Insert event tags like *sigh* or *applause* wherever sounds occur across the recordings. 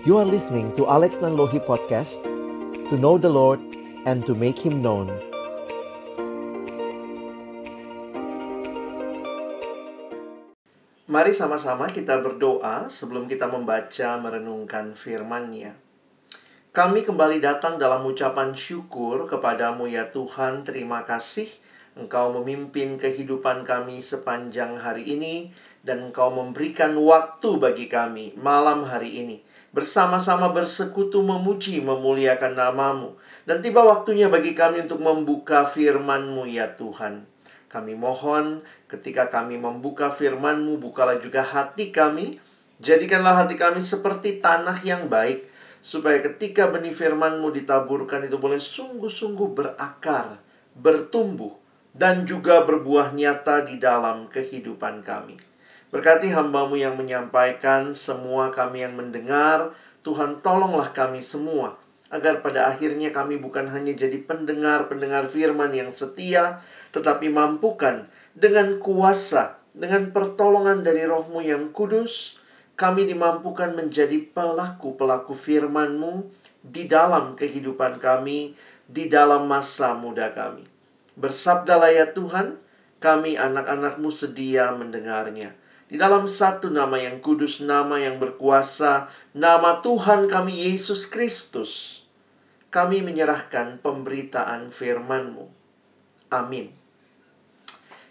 You are listening to Alex Nanlohi Podcast To know the Lord and to make Him known. Mari sama-sama kita berdoa sebelum kita membaca merenungkan firman-Nya. Kami kembali datang dalam ucapan syukur kepadamu ya Tuhan, terima kasih Engkau memimpin kehidupan kami sepanjang hari ini dan Engkau memberikan waktu bagi kami malam hari ini bersama-sama bersekutu memuji memuliakan namamu dan tiba waktunya bagi kami untuk membuka firman-Mu ya Tuhan. Kami mohon ketika kami membuka firman-Mu bukalah juga hati kami jadikanlah hati kami seperti tanah yang baik supaya ketika benih firman-Mu ditaburkan itu boleh sungguh-sungguh berakar, bertumbuh dan juga berbuah nyata di dalam kehidupan kami. Berkati hambamu yang menyampaikan, semua kami yang mendengar, Tuhan tolonglah kami semua, agar pada akhirnya kami bukan hanya jadi pendengar-pendengar firman yang setia, tetapi mampukan dengan kuasa, dengan pertolongan dari rohmu yang kudus, kami dimampukan menjadi pelaku-pelaku firman-Mu di dalam kehidupan kami, di dalam masa muda kami. Bersabdalah ya Tuhan, kami anak-anakmu sedia mendengarnya. Di dalam satu nama yang kudus, nama yang berkuasa, nama Tuhan kami Yesus Kristus, kami menyerahkan pemberitaan firman-Mu. Amin.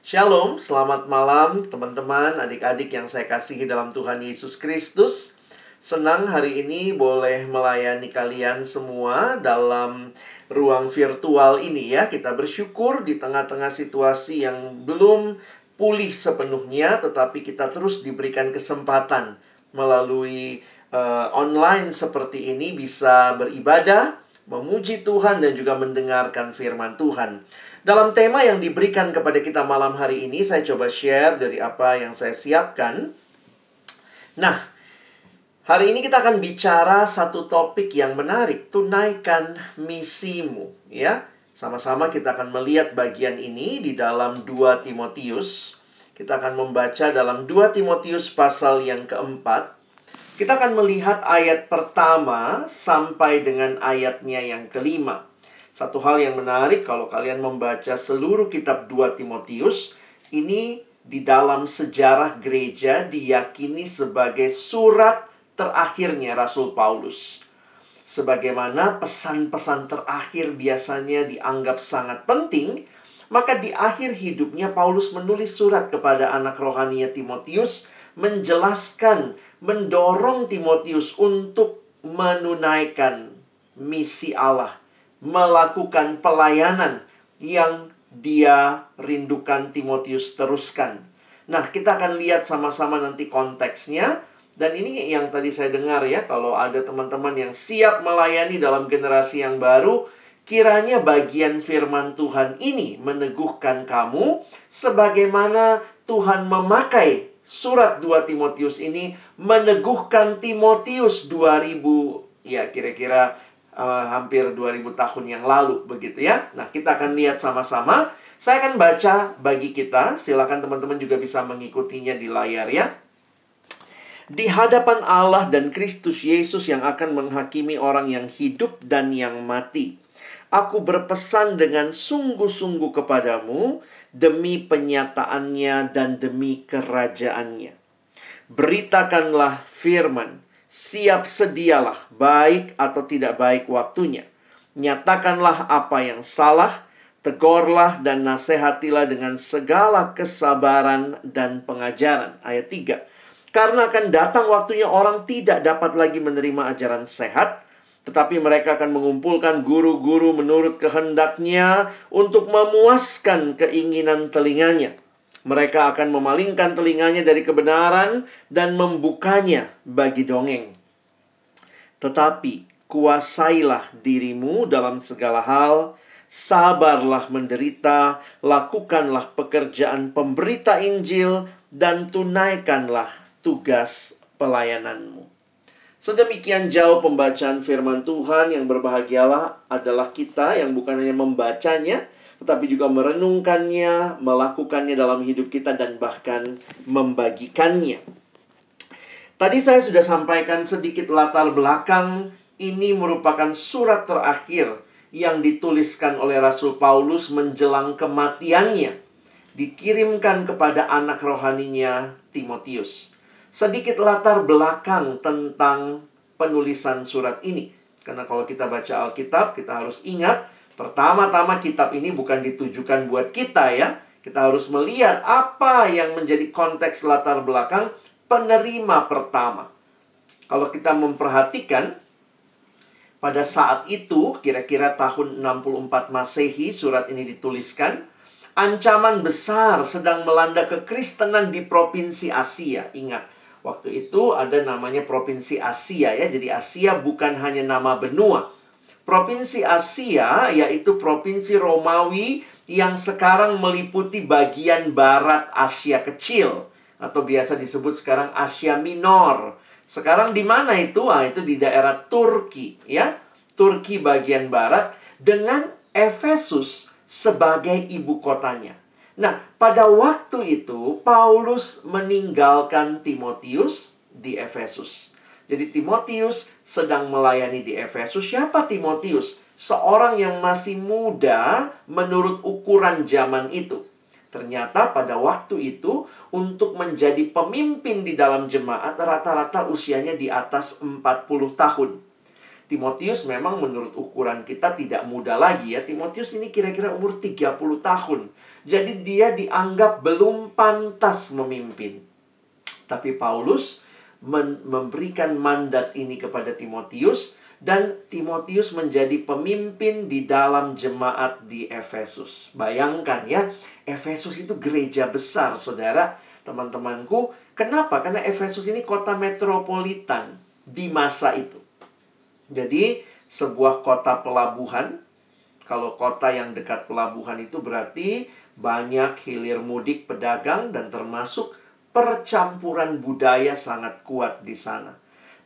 Shalom, selamat malam teman-teman, adik-adik yang saya kasihi dalam Tuhan Yesus Kristus. Senang hari ini boleh melayani kalian semua dalam ruang virtual ini ya. Kita bersyukur di tengah-tengah situasi yang belum pulih sepenuhnya, tetapi kita terus diberikan kesempatan melalui uh, online seperti ini bisa beribadah, memuji Tuhan dan juga mendengarkan firman Tuhan. Dalam tema yang diberikan kepada kita malam hari ini, saya coba share dari apa yang saya siapkan. Nah, hari ini kita akan bicara satu topik yang menarik, tunaikan misimu, ya. Sama-sama kita akan melihat bagian ini di dalam 2 Timotius. Kita akan membaca dalam 2 Timotius pasal yang keempat. Kita akan melihat ayat pertama sampai dengan ayatnya yang kelima. Satu hal yang menarik kalau kalian membaca seluruh kitab 2 Timotius, ini di dalam sejarah gereja diyakini sebagai surat terakhirnya Rasul Paulus sebagaimana pesan-pesan terakhir biasanya dianggap sangat penting, maka di akhir hidupnya Paulus menulis surat kepada anak rohaninya Timotius menjelaskan, mendorong Timotius untuk menunaikan misi Allah, melakukan pelayanan yang dia rindukan Timotius teruskan. Nah, kita akan lihat sama-sama nanti konteksnya dan ini yang tadi saya dengar ya, kalau ada teman-teman yang siap melayani dalam generasi yang baru, kiranya bagian firman Tuhan ini meneguhkan kamu sebagaimana Tuhan memakai surat 2 Timotius ini meneguhkan Timotius 2000 ya kira-kira uh, hampir 2000 tahun yang lalu begitu ya. Nah, kita akan lihat sama-sama. Saya akan baca bagi kita, silakan teman-teman juga bisa mengikutinya di layar ya di hadapan Allah dan Kristus Yesus yang akan menghakimi orang yang hidup dan yang mati. Aku berpesan dengan sungguh-sungguh kepadamu demi penyataannya dan demi kerajaannya. Beritakanlah firman, siap sedialah baik atau tidak baik waktunya. Nyatakanlah apa yang salah, tegurlah dan nasihatilah dengan segala kesabaran dan pengajaran. Ayat 3. Karena akan datang waktunya orang tidak dapat lagi menerima ajaran sehat, tetapi mereka akan mengumpulkan guru-guru menurut kehendaknya untuk memuaskan keinginan telinganya. Mereka akan memalingkan telinganya dari kebenaran dan membukanya bagi dongeng. Tetapi kuasailah dirimu dalam segala hal, sabarlah menderita, lakukanlah pekerjaan pemberita Injil, dan tunaikanlah tugas pelayananmu. Sedemikian jauh pembacaan firman Tuhan yang berbahagialah adalah kita yang bukan hanya membacanya, tetapi juga merenungkannya, melakukannya dalam hidup kita, dan bahkan membagikannya. Tadi saya sudah sampaikan sedikit latar belakang. Ini merupakan surat terakhir yang dituliskan oleh Rasul Paulus menjelang kematiannya. Dikirimkan kepada anak rohaninya Timotius. Sedikit latar belakang tentang penulisan surat ini. Karena kalau kita baca Alkitab, kita harus ingat pertama-tama kitab ini bukan ditujukan buat kita ya. Kita harus melihat apa yang menjadi konteks latar belakang penerima pertama. Kalau kita memperhatikan pada saat itu kira-kira tahun 64 Masehi surat ini dituliskan ancaman besar sedang melanda kekristenan di provinsi Asia. Ingat, waktu itu ada namanya provinsi Asia ya. Jadi Asia bukan hanya nama benua. Provinsi Asia yaitu provinsi Romawi yang sekarang meliputi bagian barat Asia kecil atau biasa disebut sekarang Asia Minor. Sekarang di mana itu? Ah, itu di daerah Turki, ya. Turki bagian barat dengan Efesus sebagai ibu kotanya. Nah, pada waktu itu Paulus meninggalkan Timotius di Efesus. Jadi Timotius sedang melayani di Efesus. Siapa Timotius? Seorang yang masih muda menurut ukuran zaman itu. Ternyata pada waktu itu untuk menjadi pemimpin di dalam jemaat rata-rata usianya di atas 40 tahun. Timotius memang menurut ukuran kita tidak muda lagi ya. Timotius ini kira-kira umur 30 tahun. Jadi dia dianggap belum pantas memimpin. Tapi Paulus memberikan mandat ini kepada Timotius dan Timotius menjadi pemimpin di dalam jemaat di Efesus. Bayangkan ya, Efesus itu gereja besar, saudara, teman-temanku. Kenapa? Karena Efesus ini kota metropolitan di masa itu. Jadi, sebuah kota pelabuhan. Kalau kota yang dekat pelabuhan itu berarti banyak hilir mudik pedagang dan termasuk percampuran budaya sangat kuat di sana.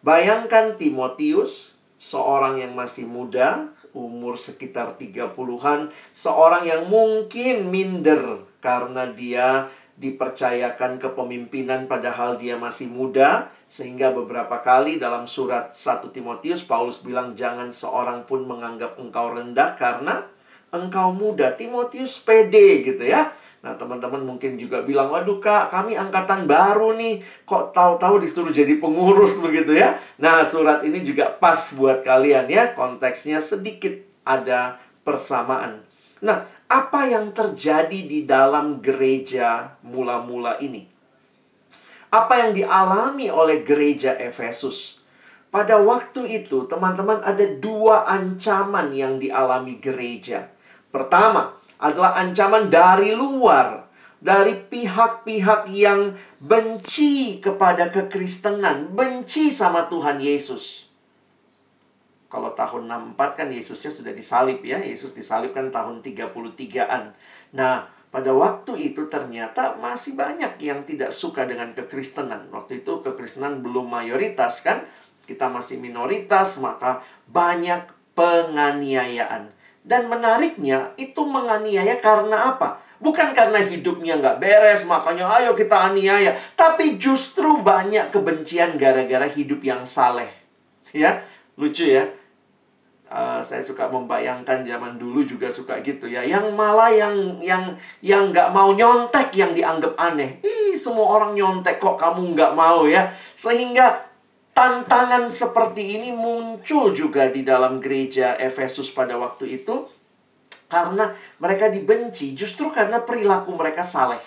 Bayangkan Timotius seorang yang masih muda, umur sekitar 30-an, seorang yang mungkin minder karena dia dipercayakan kepemimpinan padahal dia masih muda, sehingga beberapa kali dalam surat 1 Timotius Paulus bilang jangan seorang pun menganggap engkau rendah karena engkau muda. Timotius pede gitu ya. Nah, teman-teman mungkin juga bilang, "Waduh, Kak, kami angkatan baru nih. Kok tahu-tahu disuruh jadi pengurus begitu ya?" Nah, surat ini juga pas buat kalian ya. Konteksnya sedikit ada persamaan. Nah, apa yang terjadi di dalam gereja mula-mula ini? Apa yang dialami oleh gereja Efesus? Pada waktu itu, teman-teman, ada dua ancaman yang dialami gereja. Pertama, adalah ancaman dari luar, dari pihak-pihak yang benci kepada kekristenan, benci sama Tuhan Yesus. Kalau tahun 64 kan Yesusnya sudah disalib ya, Yesus disalib kan tahun 33-an. Nah, pada waktu itu ternyata masih banyak yang tidak suka dengan kekristenan. Waktu itu kekristenan belum mayoritas kan, kita masih minoritas, maka banyak penganiayaan. Dan menariknya, itu menganiaya karena apa? Bukan karena hidupnya nggak beres, makanya ayo kita aniaya. Tapi justru banyak kebencian gara-gara hidup yang saleh. Ya, lucu ya. Uh, saya suka membayangkan zaman dulu juga suka gitu ya. Yang malah yang yang yang nggak mau nyontek yang dianggap aneh. Ih, semua orang nyontek kok kamu nggak mau ya. Sehingga Tantangan seperti ini muncul juga di dalam gereja Efesus pada waktu itu karena mereka dibenci justru karena perilaku mereka saleh.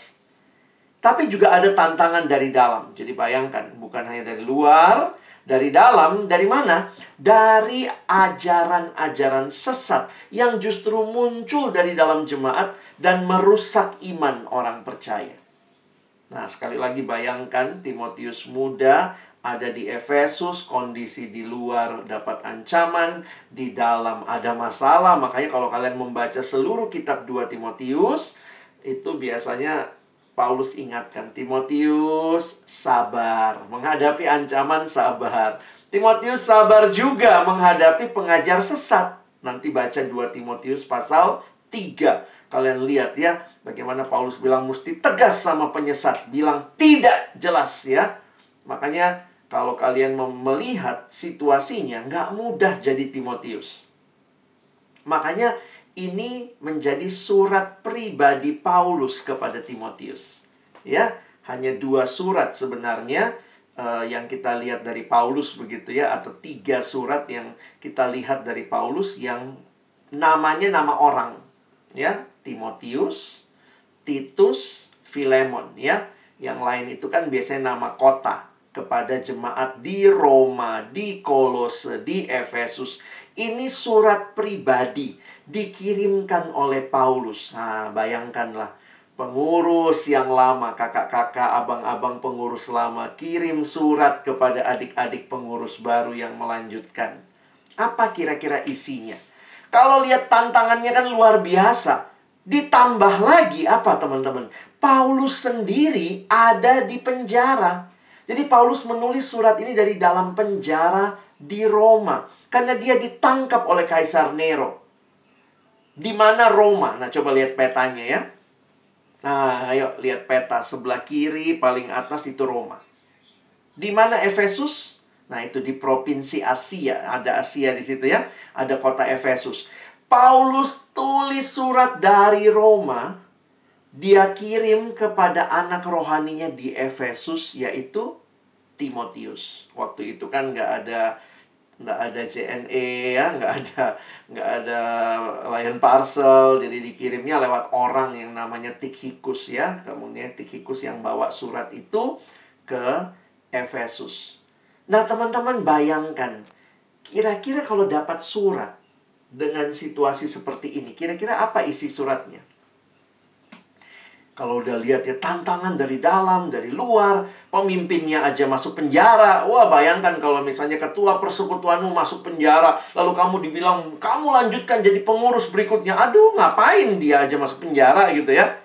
Tapi juga ada tantangan dari dalam. Jadi bayangkan, bukan hanya dari luar, dari dalam, dari mana? Dari ajaran-ajaran sesat yang justru muncul dari dalam jemaat dan merusak iman orang percaya. Nah, sekali lagi bayangkan Timotius muda ada di Efesus, kondisi di luar dapat ancaman, di dalam ada masalah. Makanya kalau kalian membaca seluruh kitab 2 Timotius, itu biasanya Paulus ingatkan Timotius sabar, menghadapi ancaman sabar. Timotius sabar juga menghadapi pengajar sesat. Nanti baca 2 Timotius pasal 3. Kalian lihat ya, bagaimana Paulus bilang mesti tegas sama penyesat, bilang tidak jelas ya. Makanya kalau kalian melihat situasinya, nggak mudah jadi Timotius. Makanya ini menjadi surat pribadi Paulus kepada Timotius. Ya, hanya dua surat sebenarnya uh, yang kita lihat dari Paulus begitu ya, atau tiga surat yang kita lihat dari Paulus yang namanya nama orang, ya, Timotius, Titus, Filemon, ya. Yang lain itu kan biasanya nama kota kepada jemaat di Roma, di Kolose, di Efesus. Ini surat pribadi dikirimkan oleh Paulus. Nah, bayangkanlah pengurus yang lama, kakak-kakak, abang-abang pengurus lama kirim surat kepada adik-adik pengurus baru yang melanjutkan. Apa kira-kira isinya? Kalau lihat tantangannya kan luar biasa. Ditambah lagi apa teman-teman? Paulus sendiri ada di penjara. Jadi Paulus menulis surat ini dari dalam penjara di Roma karena dia ditangkap oleh Kaisar Nero. Di mana Roma? Nah, coba lihat petanya ya. Nah, ayo lihat peta sebelah kiri paling atas itu Roma. Di mana Efesus? Nah, itu di provinsi Asia. Ada Asia di situ ya. Ada kota Efesus. Paulus tulis surat dari Roma dia kirim kepada anak rohaninya di Efesus yaitu Timotius. Waktu itu kan nggak ada nggak ada JNE ya, nggak ada nggak ada layan parcel, jadi dikirimnya lewat orang yang namanya Tikhikus ya. Kemudian Tikhikus yang bawa surat itu ke Efesus. Nah teman-teman bayangkan, kira-kira kalau dapat surat dengan situasi seperti ini, kira-kira apa isi suratnya? Kalau udah lihat ya tantangan dari dalam, dari luar, pemimpinnya aja masuk penjara. Wah, bayangkan kalau misalnya ketua persekutuanmu masuk penjara, lalu kamu dibilang, "Kamu lanjutkan jadi pengurus berikutnya." Aduh, ngapain dia aja masuk penjara gitu ya?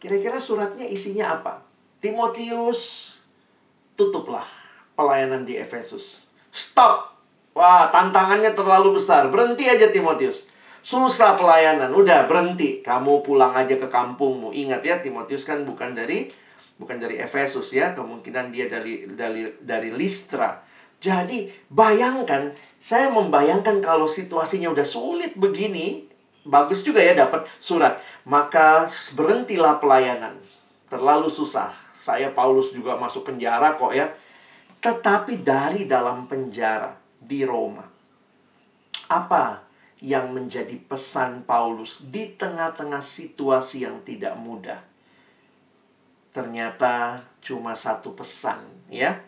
Kira-kira suratnya isinya apa? Timotius, tutuplah pelayanan di Efesus. Stop. Wah, tantangannya terlalu besar. Berhenti aja Timotius. Susah pelayanan, udah berhenti. Kamu pulang aja ke kampungmu. Ingat ya, Timotius kan bukan dari bukan dari Efesus ya, kemungkinan dia dari dari dari Listra. Jadi, bayangkan, saya membayangkan kalau situasinya udah sulit begini, bagus juga ya dapat surat. Maka berhentilah pelayanan. Terlalu susah. Saya Paulus juga masuk penjara kok ya. Tetapi dari dalam penjara di Roma. Apa yang menjadi pesan Paulus di tengah-tengah situasi yang tidak mudah. Ternyata cuma satu pesan, ya.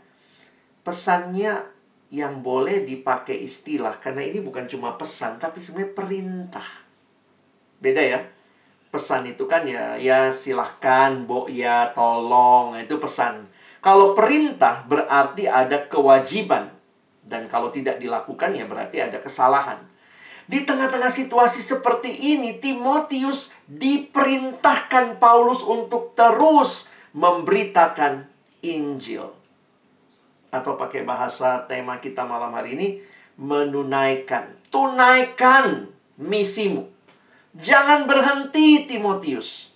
Pesannya yang boleh dipakai istilah karena ini bukan cuma pesan tapi sebenarnya perintah. Beda ya. Pesan itu kan ya ya silahkan, bo ya, tolong, itu pesan. Kalau perintah berarti ada kewajiban dan kalau tidak dilakukan ya berarti ada kesalahan. Di tengah-tengah situasi seperti ini, Timotius diperintahkan Paulus untuk terus memberitakan Injil. Atau pakai bahasa tema kita malam hari ini, menunaikan. Tunaikan misimu. Jangan berhenti Timotius.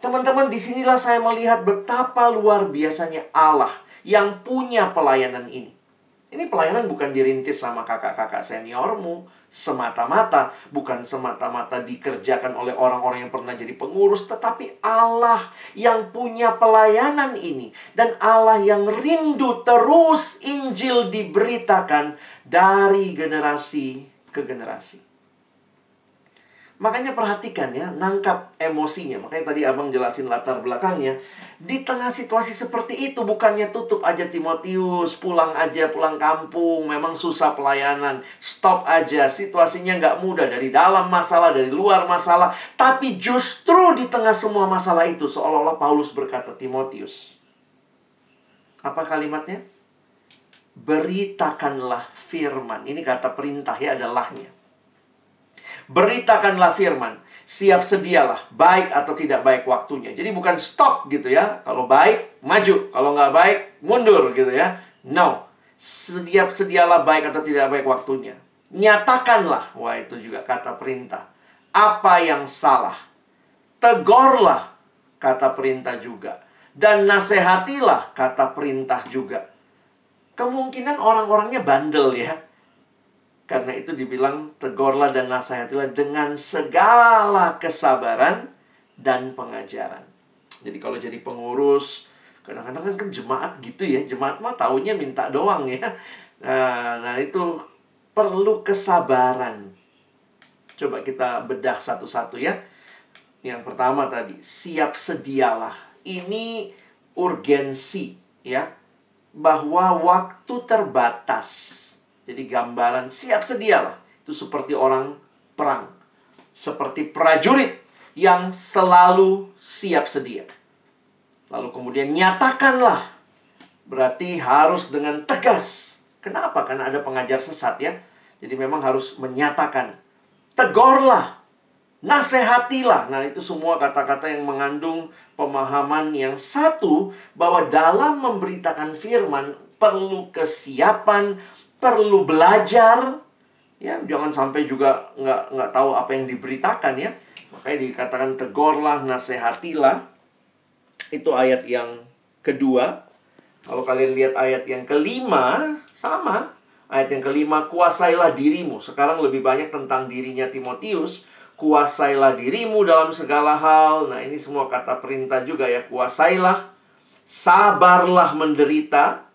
Teman-teman, di sinilah saya melihat betapa luar biasanya Allah yang punya pelayanan ini. Ini pelayanan bukan dirintis sama kakak-kakak seniormu, semata-mata, bukan semata-mata dikerjakan oleh orang-orang yang pernah jadi pengurus, tetapi Allah yang punya pelayanan ini dan Allah yang rindu terus Injil diberitakan dari generasi ke generasi. Makanya perhatikan ya, nangkap emosinya. Makanya tadi abang jelasin latar belakangnya. Di tengah situasi seperti itu, bukannya tutup aja Timotius, pulang aja, pulang kampung, memang susah pelayanan. Stop aja, situasinya nggak mudah. Dari dalam masalah, dari luar masalah. Tapi justru di tengah semua masalah itu, seolah-olah Paulus berkata, Timotius. Apa kalimatnya? Beritakanlah firman. Ini kata perintah ya, adalahnya Beritakanlah firman. Siap sedialah, baik atau tidak baik waktunya. Jadi bukan stop gitu ya. Kalau baik, maju. Kalau nggak baik, mundur gitu ya. No. Siap sedialah baik atau tidak baik waktunya. Nyatakanlah. Wah itu juga kata perintah. Apa yang salah. Tegorlah. Kata perintah juga. dan nasihatilah kata perintah juga. Kemungkinan orang-orangnya bandel ya. Karena itu dibilang tegurlah dan nasihatilah dengan segala kesabaran dan pengajaran. Jadi kalau jadi pengurus, kadang-kadang kan, kan jemaat gitu ya. Jemaat mah taunya minta doang ya. Nah, nah itu perlu kesabaran. Coba kita bedah satu-satu ya. Yang pertama tadi, siap sedialah. Ini urgensi ya bahwa waktu terbatas. Jadi gambaran siap sedialah. Itu seperti orang perang. Seperti prajurit yang selalu siap sedia. Lalu kemudian nyatakanlah. Berarti harus dengan tegas. Kenapa? Karena ada pengajar sesat ya. Jadi memang harus menyatakan. Tegorlah. Nasehatilah. Nah itu semua kata-kata yang mengandung pemahaman yang satu bahwa dalam memberitakan firman perlu kesiapan, perlu belajar, ya jangan sampai juga nggak nggak tahu apa yang diberitakan ya. Makanya dikatakan tegorlah, nasihatilah. Itu ayat yang kedua. Kalau kalian lihat ayat yang kelima, sama. Ayat yang kelima, kuasailah dirimu. Sekarang lebih banyak tentang dirinya Timotius kuasailah dirimu dalam segala hal. Nah, ini semua kata perintah juga ya, kuasailah, sabarlah menderita,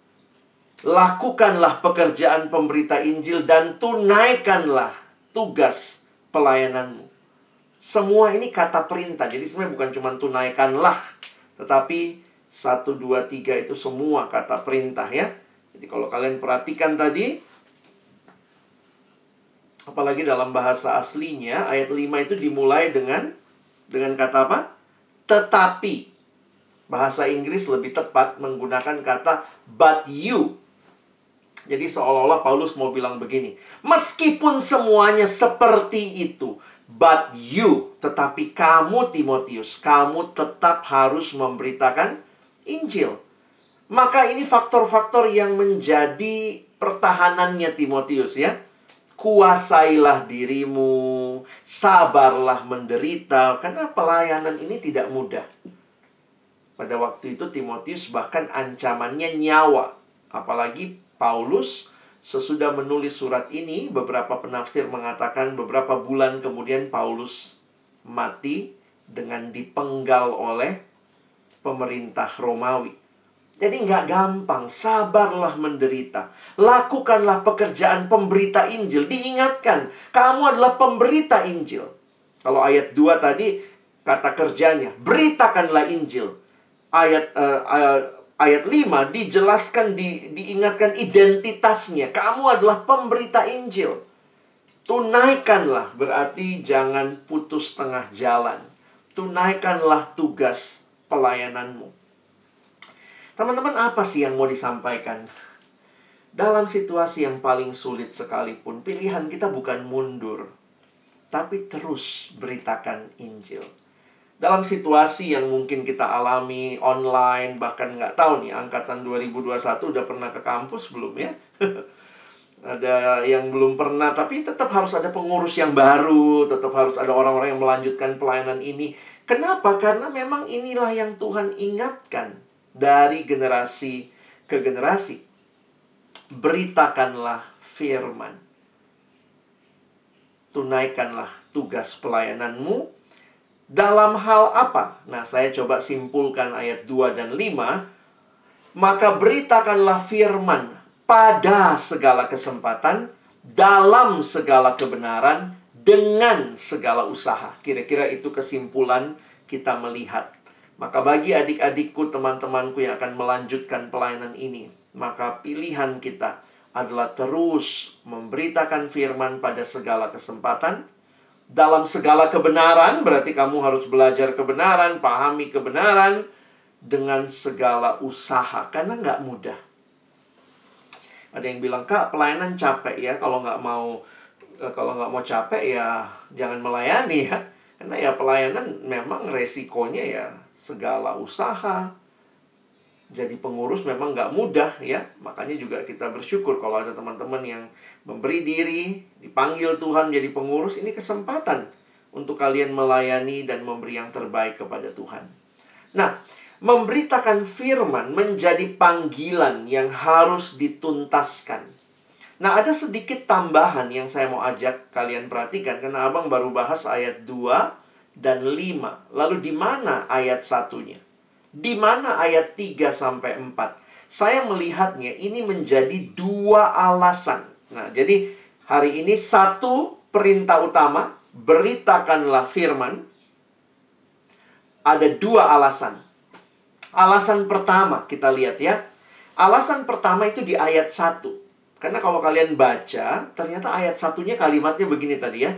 lakukanlah pekerjaan pemberita Injil dan tunaikanlah tugas pelayananmu. Semua ini kata perintah. Jadi sebenarnya bukan cuma tunaikanlah, tetapi satu, dua, tiga itu semua kata perintah ya. Jadi kalau kalian perhatikan tadi, apalagi dalam bahasa aslinya ayat 5 itu dimulai dengan dengan kata apa? Tetapi bahasa Inggris lebih tepat menggunakan kata but you. Jadi seolah-olah Paulus mau bilang begini, meskipun semuanya seperti itu, but you, tetapi kamu Timotius, kamu tetap harus memberitakan Injil. Maka ini faktor-faktor yang menjadi pertahanannya Timotius ya kuasailah dirimu, sabarlah menderita, karena pelayanan ini tidak mudah. Pada waktu itu Timotius bahkan ancamannya nyawa. Apalagi Paulus sesudah menulis surat ini, beberapa penafsir mengatakan beberapa bulan kemudian Paulus mati dengan dipenggal oleh pemerintah Romawi. Jadi nggak gampang, sabarlah menderita. Lakukanlah pekerjaan pemberita Injil. Diingatkan, kamu adalah pemberita Injil. Kalau ayat 2 tadi, kata kerjanya, beritakanlah Injil. Ayat uh, ayat, ayat 5 dijelaskan, di, diingatkan identitasnya. Kamu adalah pemberita Injil. Tunaikanlah, berarti jangan putus tengah jalan. Tunaikanlah tugas pelayananmu. Teman-teman, apa sih yang mau disampaikan? Dalam situasi yang paling sulit sekalipun, pilihan kita bukan mundur, tapi terus beritakan Injil. Dalam situasi yang mungkin kita alami online, bahkan nggak tahu nih, angkatan 2021 udah pernah ke kampus belum ya? *laughs* ada yang belum pernah, tapi tetap harus ada pengurus yang baru, tetap harus ada orang-orang yang melanjutkan pelayanan ini. Kenapa? Karena memang inilah yang Tuhan ingatkan dari generasi ke generasi. Beritakanlah firman. Tunaikanlah tugas pelayananmu dalam hal apa? Nah, saya coba simpulkan ayat 2 dan 5. Maka beritakanlah firman pada segala kesempatan, dalam segala kebenaran, dengan segala usaha. Kira-kira itu kesimpulan kita melihat maka bagi adik-adikku, teman-temanku yang akan melanjutkan pelayanan ini, maka pilihan kita adalah terus memberitakan firman pada segala kesempatan, dalam segala kebenaran, berarti kamu harus belajar kebenaran, pahami kebenaran, dengan segala usaha, karena nggak mudah. Ada yang bilang, Kak, pelayanan capek ya, kalau nggak mau eh, kalau nggak mau capek ya jangan melayani ya. Karena ya pelayanan memang resikonya ya segala usaha. Jadi pengurus memang nggak mudah ya. Makanya juga kita bersyukur kalau ada teman-teman yang memberi diri, dipanggil Tuhan menjadi pengurus. Ini kesempatan untuk kalian melayani dan memberi yang terbaik kepada Tuhan. Nah, Memberitakan firman menjadi panggilan yang harus dituntaskan. Nah, ada sedikit tambahan yang saya mau ajak kalian perhatikan karena Abang baru bahas ayat 2 dan 5. Lalu di mana ayat satunya? Di mana ayat 3 sampai 4? Saya melihatnya ini menjadi dua alasan. Nah, jadi hari ini satu perintah utama, beritakanlah firman. Ada dua alasan. Alasan pertama kita lihat ya. Alasan pertama itu di ayat 1. Karena kalau kalian baca, ternyata ayat satunya kalimatnya begini tadi ya.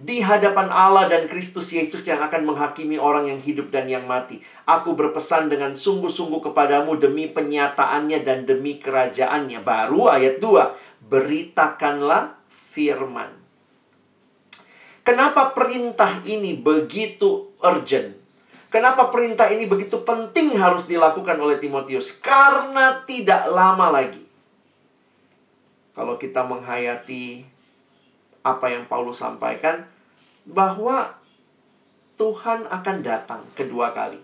Di hadapan Allah dan Kristus Yesus yang akan menghakimi orang yang hidup dan yang mati. Aku berpesan dengan sungguh-sungguh kepadamu demi penyataannya dan demi kerajaannya. Baru ayat 2. Beritakanlah firman. Kenapa perintah ini begitu urgent? Kenapa perintah ini begitu penting harus dilakukan oleh Timotius? Karena tidak lama lagi kalau kita menghayati apa yang Paulus sampaikan bahwa Tuhan akan datang kedua kali.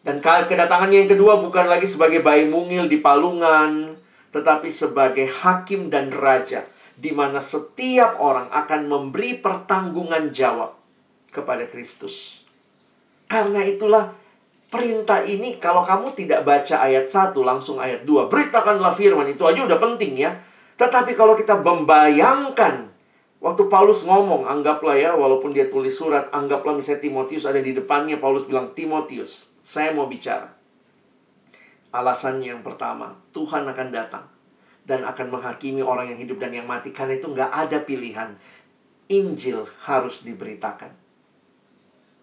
Dan kedatangannya yang kedua bukan lagi sebagai bayi mungil di palungan, tetapi sebagai hakim dan raja di mana setiap orang akan memberi pertanggungan jawab kepada Kristus. Karena itulah perintah ini kalau kamu tidak baca ayat 1 langsung ayat 2, beritakanlah firman itu aja udah penting ya. Tetapi kalau kita membayangkan waktu Paulus ngomong, anggaplah ya, walaupun dia tulis surat, anggaplah misalnya Timotius ada di depannya, Paulus bilang, Timotius, saya mau bicara. Alasannya yang pertama, Tuhan akan datang dan akan menghakimi orang yang hidup dan yang mati. Karena itu nggak ada pilihan. Injil harus diberitakan.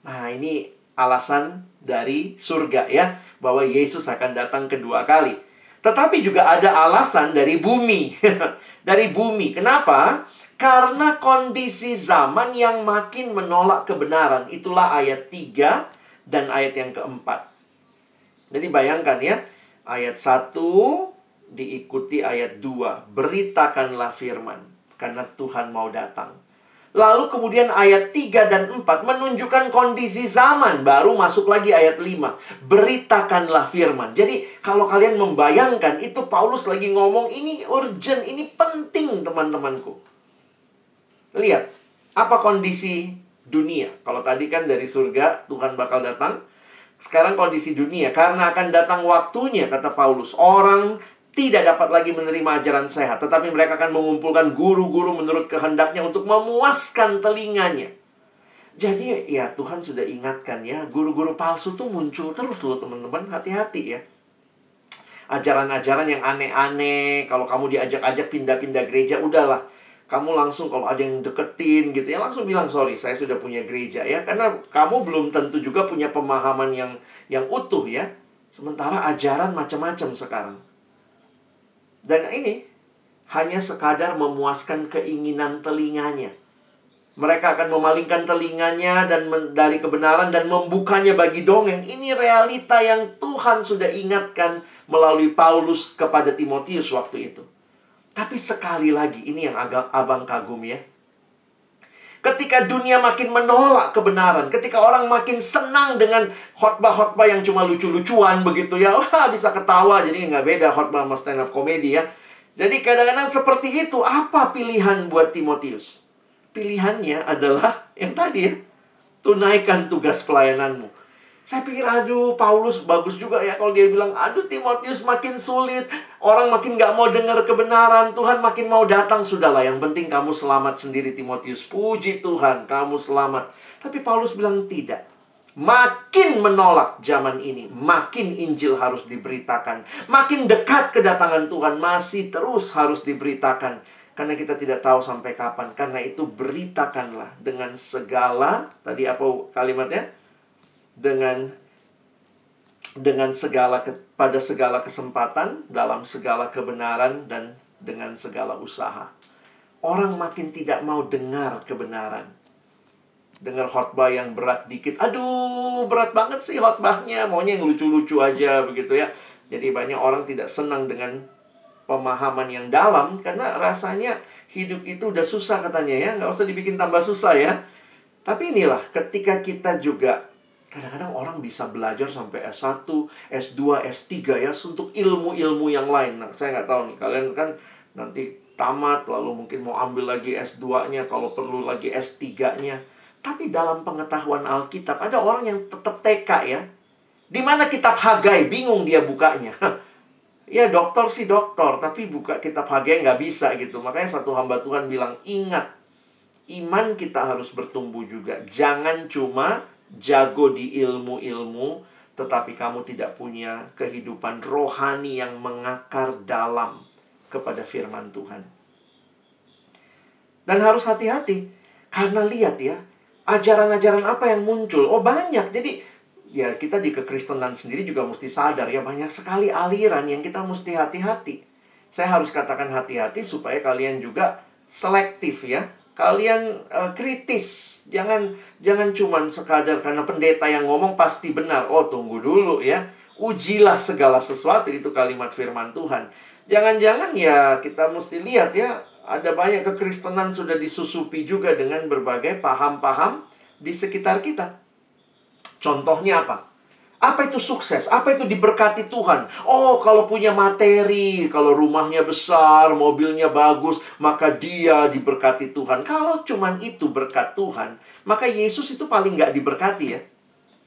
Nah ini alasan dari surga ya. Bahwa Yesus akan datang kedua kali. Tetapi juga ada alasan dari bumi. *laughs* dari bumi. Kenapa? Karena kondisi zaman yang makin menolak kebenaran. Itulah ayat 3 dan ayat yang keempat. Jadi bayangkan ya. Ayat 1 diikuti ayat 2. Beritakanlah firman. Karena Tuhan mau datang. Lalu kemudian ayat 3 dan 4 menunjukkan kondisi zaman. Baru masuk lagi ayat 5. Beritakanlah firman. Jadi kalau kalian membayangkan itu Paulus lagi ngomong ini urgent, ini penting teman-temanku. Lihat, apa kondisi dunia? Kalau tadi kan dari surga Tuhan bakal datang. Sekarang kondisi dunia. Karena akan datang waktunya, kata Paulus. Orang tidak dapat lagi menerima ajaran sehat, tetapi mereka akan mengumpulkan guru-guru menurut kehendaknya untuk memuaskan telinganya. Jadi ya Tuhan sudah ingatkan ya, guru-guru palsu tuh muncul terus loh teman-teman, hati-hati ya. Ajaran-ajaran yang aneh-aneh, kalau kamu diajak-ajak pindah-pindah gereja, udahlah. Kamu langsung kalau ada yang deketin gitu ya, langsung bilang sorry, saya sudah punya gereja ya. Karena kamu belum tentu juga punya pemahaman yang yang utuh ya. Sementara ajaran macam-macam sekarang. Dan ini hanya sekadar memuaskan keinginan telinganya. Mereka akan memalingkan telinganya dan dari kebenaran dan membukanya bagi dongeng. Ini realita yang Tuhan sudah ingatkan melalui Paulus kepada Timotius waktu itu. Tapi sekali lagi ini yang agak abang kagum ya. Ketika dunia makin menolak kebenaran, ketika orang makin senang dengan khotbah-khotbah yang cuma lucu-lucuan begitu ya, *laughs* wah bisa ketawa jadi nggak beda khotbah sama stand up komedi ya. Jadi kadang-kadang seperti itu, apa pilihan buat Timotius? Pilihannya adalah *laughs* yang tadi ya, tunaikan tugas pelayananmu. Saya pikir, aduh, Paulus bagus juga ya kalau dia bilang, aduh, Timotius makin sulit. Orang makin gak mau dengar kebenaran. Tuhan makin mau datang. Sudahlah, yang penting kamu selamat sendiri, Timotius. Puji Tuhan, kamu selamat. Tapi Paulus bilang tidak. Makin menolak zaman ini, makin Injil harus diberitakan. Makin dekat kedatangan Tuhan, masih terus harus diberitakan. Karena kita tidak tahu sampai kapan. Karena itu beritakanlah dengan segala, tadi apa kalimatnya? dengan dengan segala pada segala kesempatan dalam segala kebenaran dan dengan segala usaha. Orang makin tidak mau dengar kebenaran. Dengar khotbah yang berat dikit. Aduh, berat banget sih khotbahnya. Maunya yang lucu-lucu aja begitu ya. Jadi banyak orang tidak senang dengan pemahaman yang dalam karena rasanya hidup itu udah susah katanya ya. Nggak usah dibikin tambah susah ya. Tapi inilah ketika kita juga Kadang-kadang orang bisa belajar sampai S1, S2, S3 ya untuk ilmu-ilmu yang lain. Nah, saya nggak tahu nih, kalian kan nanti tamat lalu mungkin mau ambil lagi S2-nya, kalau perlu lagi S3-nya. Tapi dalam pengetahuan Alkitab ada orang yang tetap TK ya. Di mana kitab Hagai bingung dia bukanya. *laughs* ya dokter sih dokter, tapi buka kitab Hagai nggak bisa gitu. Makanya satu hamba Tuhan bilang, ingat, iman kita harus bertumbuh juga. Jangan cuma jago di ilmu-ilmu, tetapi kamu tidak punya kehidupan rohani yang mengakar dalam kepada firman Tuhan. Dan harus hati-hati, karena lihat ya, ajaran-ajaran apa yang muncul. Oh banyak, jadi ya kita di kekristenan sendiri juga mesti sadar ya banyak sekali aliran yang kita mesti hati-hati. Saya harus katakan hati-hati supaya kalian juga selektif ya kalian uh, kritis. Jangan jangan cuman sekadar karena pendeta yang ngomong pasti benar. Oh tunggu dulu ya. Ujilah segala sesuatu. Itu kalimat firman Tuhan. Jangan-jangan ya kita mesti lihat ya ada banyak kekristenan sudah disusupi juga dengan berbagai paham-paham di sekitar kita. Contohnya apa apa itu sukses? Apa itu diberkati Tuhan? Oh, kalau punya materi, kalau rumahnya besar, mobilnya bagus, maka dia diberkati Tuhan. Kalau cuman itu berkat Tuhan, maka Yesus itu paling nggak diberkati ya.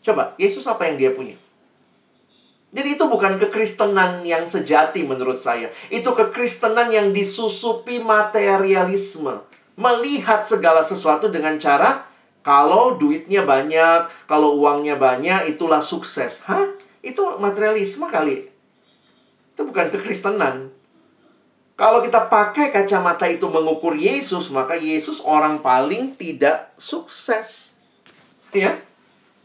Coba, Yesus apa yang dia punya? Jadi itu bukan kekristenan yang sejati menurut saya. Itu kekristenan yang disusupi materialisme. Melihat segala sesuatu dengan cara kalau duitnya banyak, kalau uangnya banyak, itulah sukses. Hah? Itu materialisme kali. Itu bukan kekristenan. Kalau kita pakai kacamata itu mengukur Yesus, maka Yesus orang paling tidak sukses. Ya?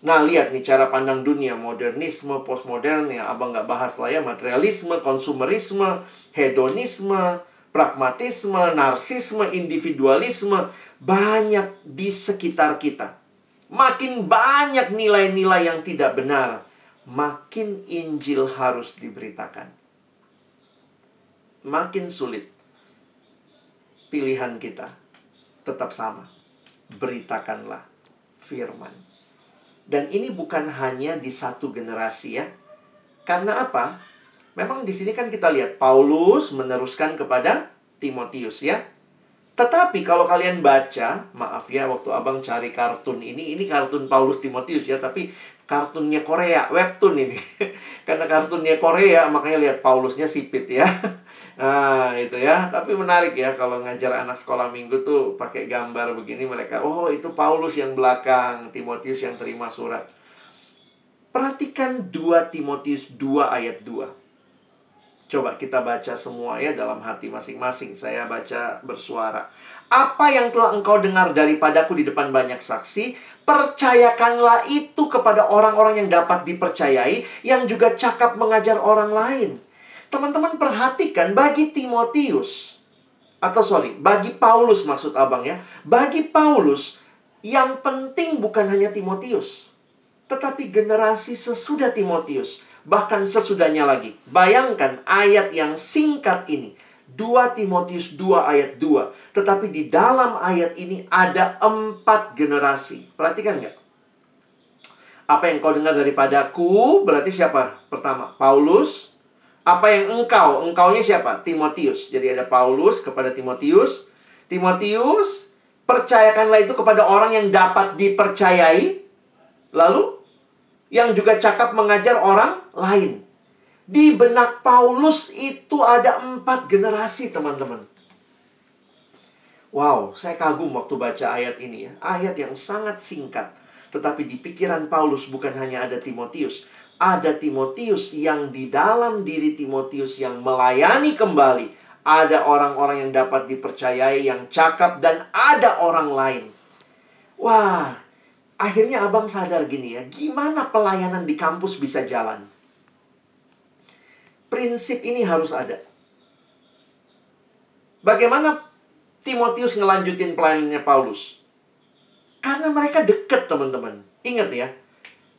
Nah, lihat nih cara pandang dunia, modernisme, postmodern, ya abang nggak bahas lah ya, materialisme, konsumerisme, hedonisme, pragmatisme, narsisme, individualisme, banyak di sekitar kita. Makin banyak nilai-nilai yang tidak benar, makin Injil harus diberitakan. Makin sulit. Pilihan kita tetap sama. Beritakanlah firman. Dan ini bukan hanya di satu generasi ya. Karena apa? Memang di sini kan kita lihat Paulus meneruskan kepada Timotius ya. Tetapi kalau kalian baca, maaf ya waktu abang cari kartun ini, ini kartun Paulus Timotius ya, tapi kartunnya Korea, webtoon ini. *laughs* Karena kartunnya Korea, makanya lihat Paulusnya sipit ya. Nah, *laughs* itu ya. Tapi menarik ya kalau ngajar anak sekolah minggu tuh pakai gambar begini mereka, oh itu Paulus yang belakang, Timotius yang terima surat. Perhatikan 2 Timotius 2 ayat 2. Coba kita baca semua ya dalam hati masing-masing. Saya baca bersuara. Apa yang telah engkau dengar daripadaku di depan banyak saksi, percayakanlah itu kepada orang-orang yang dapat dipercayai, yang juga cakap mengajar orang lain. Teman-teman perhatikan bagi Timotius, atau sorry, bagi Paulus maksud abang ya, bagi Paulus yang penting bukan hanya Timotius, tetapi generasi sesudah Timotius bahkan sesudahnya lagi. Bayangkan ayat yang singkat ini. 2 Timotius 2 ayat 2. Tetapi di dalam ayat ini ada empat generasi. Perhatikan nggak? Apa yang kau dengar daripadaku berarti siapa? Pertama, Paulus. Apa yang engkau? Engkaunya siapa? Timotius. Jadi ada Paulus kepada Timotius. Timotius, percayakanlah itu kepada orang yang dapat dipercayai. Lalu yang juga cakap mengajar orang lain. Di benak Paulus itu ada empat generasi, teman-teman. Wow, saya kagum waktu baca ayat ini ya. Ayat yang sangat singkat. Tetapi di pikiran Paulus bukan hanya ada Timotius. Ada Timotius yang di dalam diri Timotius yang melayani kembali. Ada orang-orang yang dapat dipercayai, yang cakap, dan ada orang lain. Wah, akhirnya abang sadar gini ya, gimana pelayanan di kampus bisa jalan? Prinsip ini harus ada. Bagaimana Timotius ngelanjutin pelayanannya Paulus? Karena mereka deket teman-teman. Ingat ya,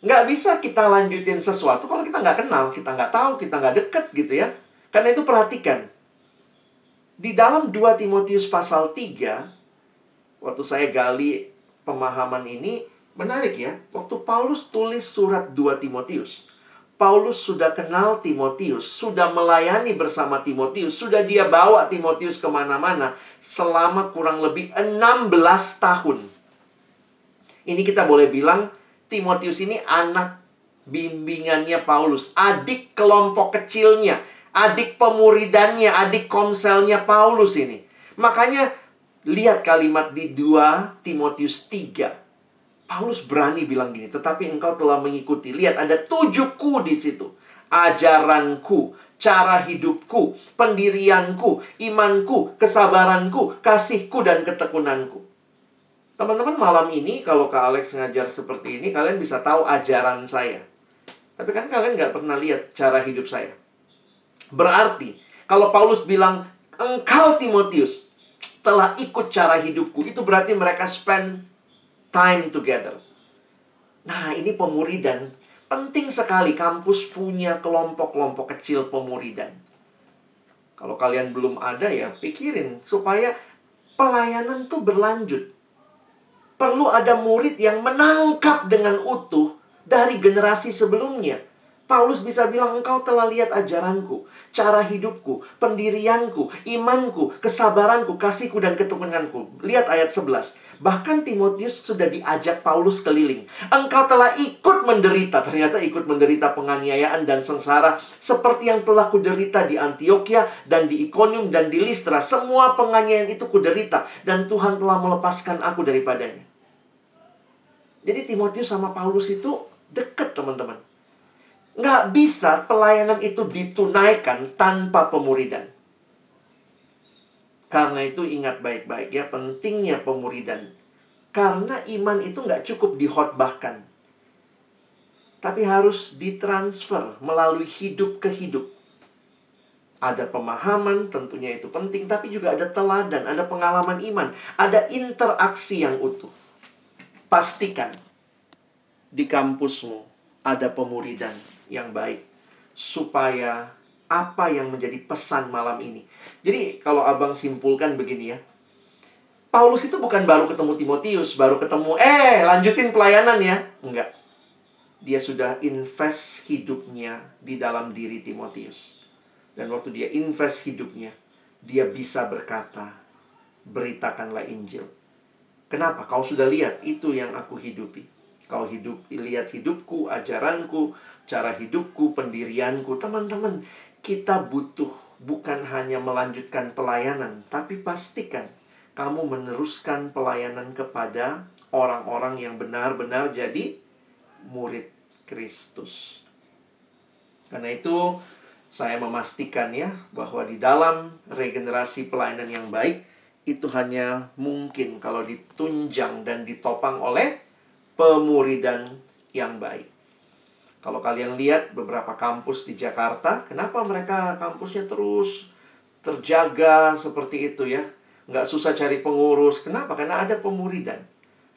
nggak bisa kita lanjutin sesuatu kalau kita nggak kenal, kita nggak tahu, kita nggak deket gitu ya. Karena itu perhatikan. Di dalam 2 Timotius pasal 3, waktu saya gali pemahaman ini, Menarik ya, waktu Paulus tulis surat 2 Timotius, Paulus sudah kenal Timotius, sudah melayani bersama Timotius, sudah dia bawa Timotius ke mana-mana selama kurang lebih 16 tahun. Ini kita boleh bilang Timotius ini anak bimbingannya Paulus, adik kelompok kecilnya, adik pemuridannya, adik komselnya Paulus ini. Makanya lihat kalimat di 2 Timotius 3 Paulus berani bilang gini, tetapi engkau telah mengikuti. Lihat ada tujuhku di situ. Ajaranku, cara hidupku, pendirianku, imanku, kesabaranku, kasihku, dan ketekunanku. Teman-teman malam ini kalau Kak Alex ngajar seperti ini, kalian bisa tahu ajaran saya. Tapi kan kalian nggak pernah lihat cara hidup saya. Berarti, kalau Paulus bilang, engkau Timotius telah ikut cara hidupku, itu berarti mereka spend time together. Nah, ini pemuridan. Penting sekali kampus punya kelompok-kelompok kecil pemuridan. Kalau kalian belum ada ya, pikirin supaya pelayanan tuh berlanjut. Perlu ada murid yang menangkap dengan utuh dari generasi sebelumnya. Paulus bisa bilang, engkau telah lihat ajaranku, cara hidupku, pendirianku, imanku, kesabaranku, kasihku, dan ketekunanku. Lihat ayat 11. Bahkan Timotius sudah diajak Paulus keliling. Engkau telah ikut menderita, ternyata ikut menderita penganiayaan dan sengsara seperti yang telah kuderita di Antioquia dan di Iconium dan di Listra. Semua penganiayaan itu kuderita dan Tuhan telah melepaskan aku daripadanya. Jadi Timotius sama Paulus itu dekat teman-teman. Nggak bisa pelayanan itu ditunaikan tanpa pemuridan. Karena itu ingat baik-baik ya pentingnya pemuridan. Karena iman itu nggak cukup dihotbahkan. Tapi harus ditransfer melalui hidup ke hidup. Ada pemahaman, tentunya itu penting, tapi juga ada teladan, ada pengalaman iman, ada interaksi yang utuh. Pastikan di kampusmu ada pemuridan yang baik supaya apa yang menjadi pesan malam ini. Jadi kalau abang simpulkan begini ya. Paulus itu bukan baru ketemu Timotius, baru ketemu, eh lanjutin pelayanan ya. Enggak. Dia sudah invest hidupnya di dalam diri Timotius. Dan waktu dia invest hidupnya, dia bisa berkata, beritakanlah Injil. Kenapa? Kau sudah lihat itu yang aku hidupi. Kau hidup lihat hidupku, ajaranku, cara hidupku, pendirianku. Teman-teman, kita butuh bukan hanya melanjutkan pelayanan, tapi pastikan kamu meneruskan pelayanan kepada orang-orang yang benar-benar jadi murid Kristus. Karena itu, saya memastikan ya bahwa di dalam regenerasi pelayanan yang baik itu hanya mungkin kalau ditunjang dan ditopang oleh pemuridan yang baik. Kalau kalian lihat beberapa kampus di Jakarta, kenapa mereka kampusnya terus terjaga seperti itu ya? Nggak susah cari pengurus. Kenapa? Karena ada pemuridan.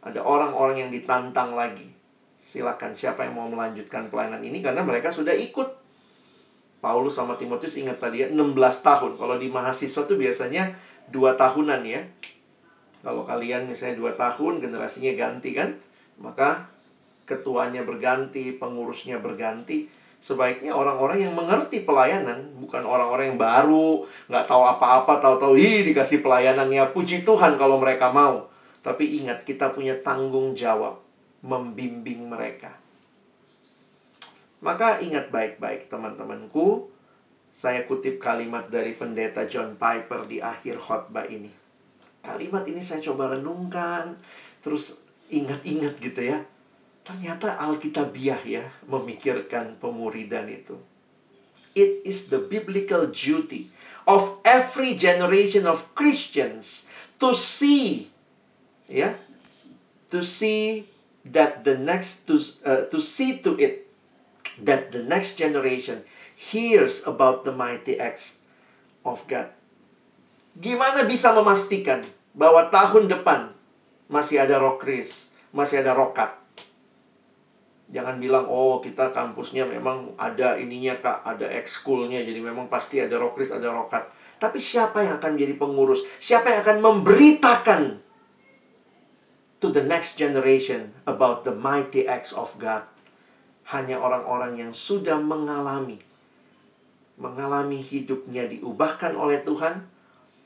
Ada orang-orang yang ditantang lagi. Silakan siapa yang mau melanjutkan pelayanan ini karena mereka sudah ikut. Paulus sama Timotius ingat tadi ya 16 tahun. Kalau di mahasiswa tuh biasanya dua tahunan ya. Kalau kalian misalnya dua tahun generasinya ganti kan, maka ketuanya berganti, pengurusnya berganti. Sebaiknya orang-orang yang mengerti pelayanan, bukan orang-orang yang baru, nggak tahu apa-apa, tahu-tahu, ih dikasih pelayanannya, puji Tuhan kalau mereka mau. Tapi ingat, kita punya tanggung jawab membimbing mereka. Maka ingat baik-baik teman-temanku, saya kutip kalimat dari pendeta John Piper di akhir khotbah ini. Kalimat ini saya coba renungkan, terus ingat-ingat gitu ya Ternyata Alkitabiah ya memikirkan pemuridan itu. It is the biblical duty of every generation of Christians to see ya to see that the next to uh, to see to it that the next generation hears about the mighty acts of God. Gimana bisa memastikan bahwa tahun depan masih ada rokris, masih ada rokat, Jangan bilang, oh kita kampusnya memang ada ininya kak, ada ekskulnya, jadi memang pasti ada rokris, ada rokat. Tapi siapa yang akan jadi pengurus? Siapa yang akan memberitakan to the next generation about the mighty acts of God. Hanya orang-orang yang sudah mengalami mengalami hidupnya diubahkan oleh Tuhan,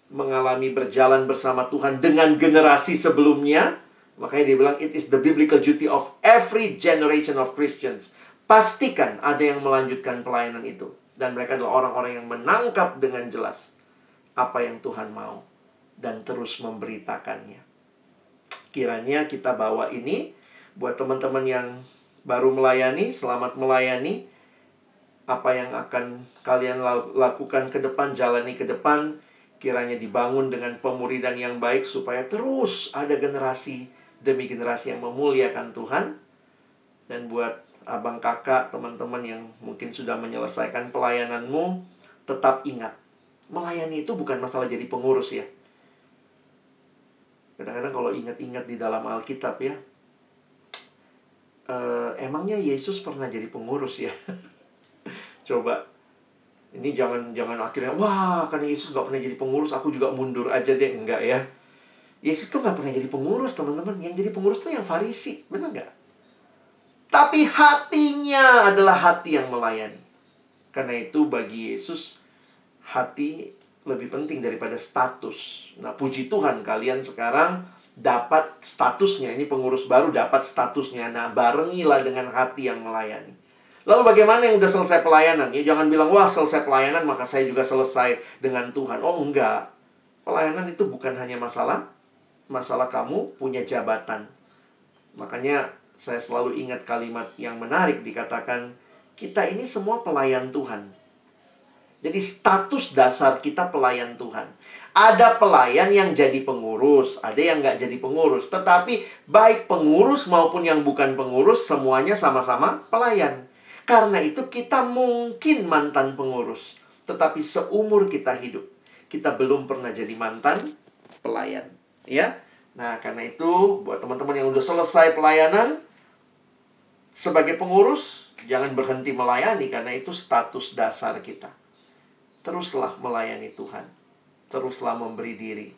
mengalami berjalan bersama Tuhan dengan generasi sebelumnya. Makanya dia bilang it is the biblical duty of every generation of Christians. Pastikan ada yang melanjutkan pelayanan itu dan mereka adalah orang-orang yang menangkap dengan jelas apa yang Tuhan mau dan terus memberitakannya. Kiranya kita bawa ini buat teman-teman yang baru melayani, selamat melayani. Apa yang akan kalian lakukan ke depan, jalani ke depan, kiranya dibangun dengan pemuridan yang baik supaya terus ada generasi demi generasi yang memuliakan Tuhan. Dan buat abang kakak, teman-teman yang mungkin sudah menyelesaikan pelayananmu, tetap ingat, melayani itu bukan masalah jadi pengurus ya Kadang-kadang kalau ingat-ingat di dalam Alkitab ya, uh, emangnya Yesus pernah jadi pengurus ya? *laughs* Coba, ini jangan jangan akhirnya wah karena Yesus nggak pernah jadi pengurus, aku juga mundur aja deh enggak ya? Yesus tuh nggak pernah jadi pengurus teman-teman. Yang jadi pengurus tuh yang Farisi, benar nggak? Tapi hatinya adalah hati yang melayani. Karena itu bagi Yesus hati lebih penting daripada status. Nah, puji Tuhan kalian sekarang dapat statusnya. Ini pengurus baru dapat statusnya. Nah, barengilah dengan hati yang melayani. Lalu bagaimana yang udah selesai pelayanan? Ya jangan bilang, wah selesai pelayanan maka saya juga selesai dengan Tuhan. Oh enggak. Pelayanan itu bukan hanya masalah masalah kamu punya jabatan. Makanya saya selalu ingat kalimat yang menarik dikatakan, kita ini semua pelayan Tuhan. Jadi status dasar kita pelayan Tuhan. Ada pelayan yang jadi pengurus, ada yang nggak jadi pengurus. Tetapi baik pengurus maupun yang bukan pengurus, semuanya sama-sama pelayan. Karena itu kita mungkin mantan pengurus. Tetapi seumur kita hidup, kita belum pernah jadi mantan pelayan. Ya, Nah, karena itu buat teman-teman yang udah selesai pelayanan sebagai pengurus, jangan berhenti melayani karena itu status dasar kita teruslah melayani Tuhan. Teruslah memberi diri.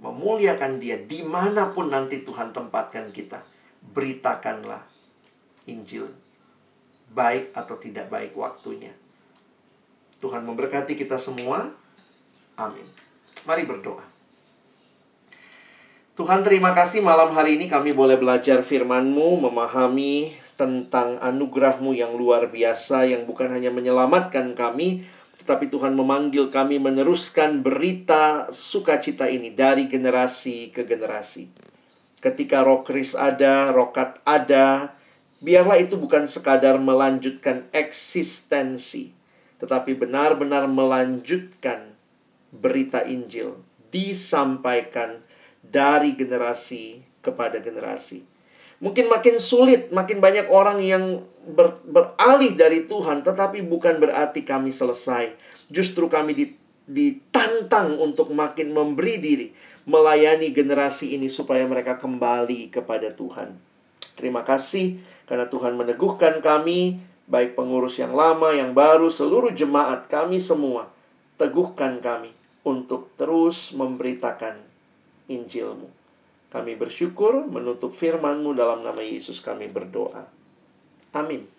Memuliakan dia di mana pun nanti Tuhan tempatkan kita. Beritakanlah Injil. Baik atau tidak baik waktunya. Tuhan memberkati kita semua. Amin. Mari berdoa. Tuhan terima kasih malam hari ini kami boleh belajar firman-Mu, memahami tentang anugerah-Mu yang luar biasa yang bukan hanya menyelamatkan kami, tetapi Tuhan memanggil kami meneruskan berita sukacita ini dari generasi ke generasi. Ketika roh kris ada, rokat ada, biarlah itu bukan sekadar melanjutkan eksistensi, tetapi benar-benar melanjutkan berita Injil, disampaikan dari generasi kepada generasi. Mungkin makin sulit, makin banyak orang yang ber, beralih dari Tuhan, tetapi bukan berarti kami selesai. Justru kami ditantang untuk makin memberi diri, melayani generasi ini supaya mereka kembali kepada Tuhan. Terima kasih karena Tuhan meneguhkan kami, baik pengurus yang lama, yang baru, seluruh jemaat kami semua. Teguhkan kami untuk terus memberitakan Injilmu. Kami bersyukur menutup firman-Mu dalam nama Yesus kami berdoa. Amin.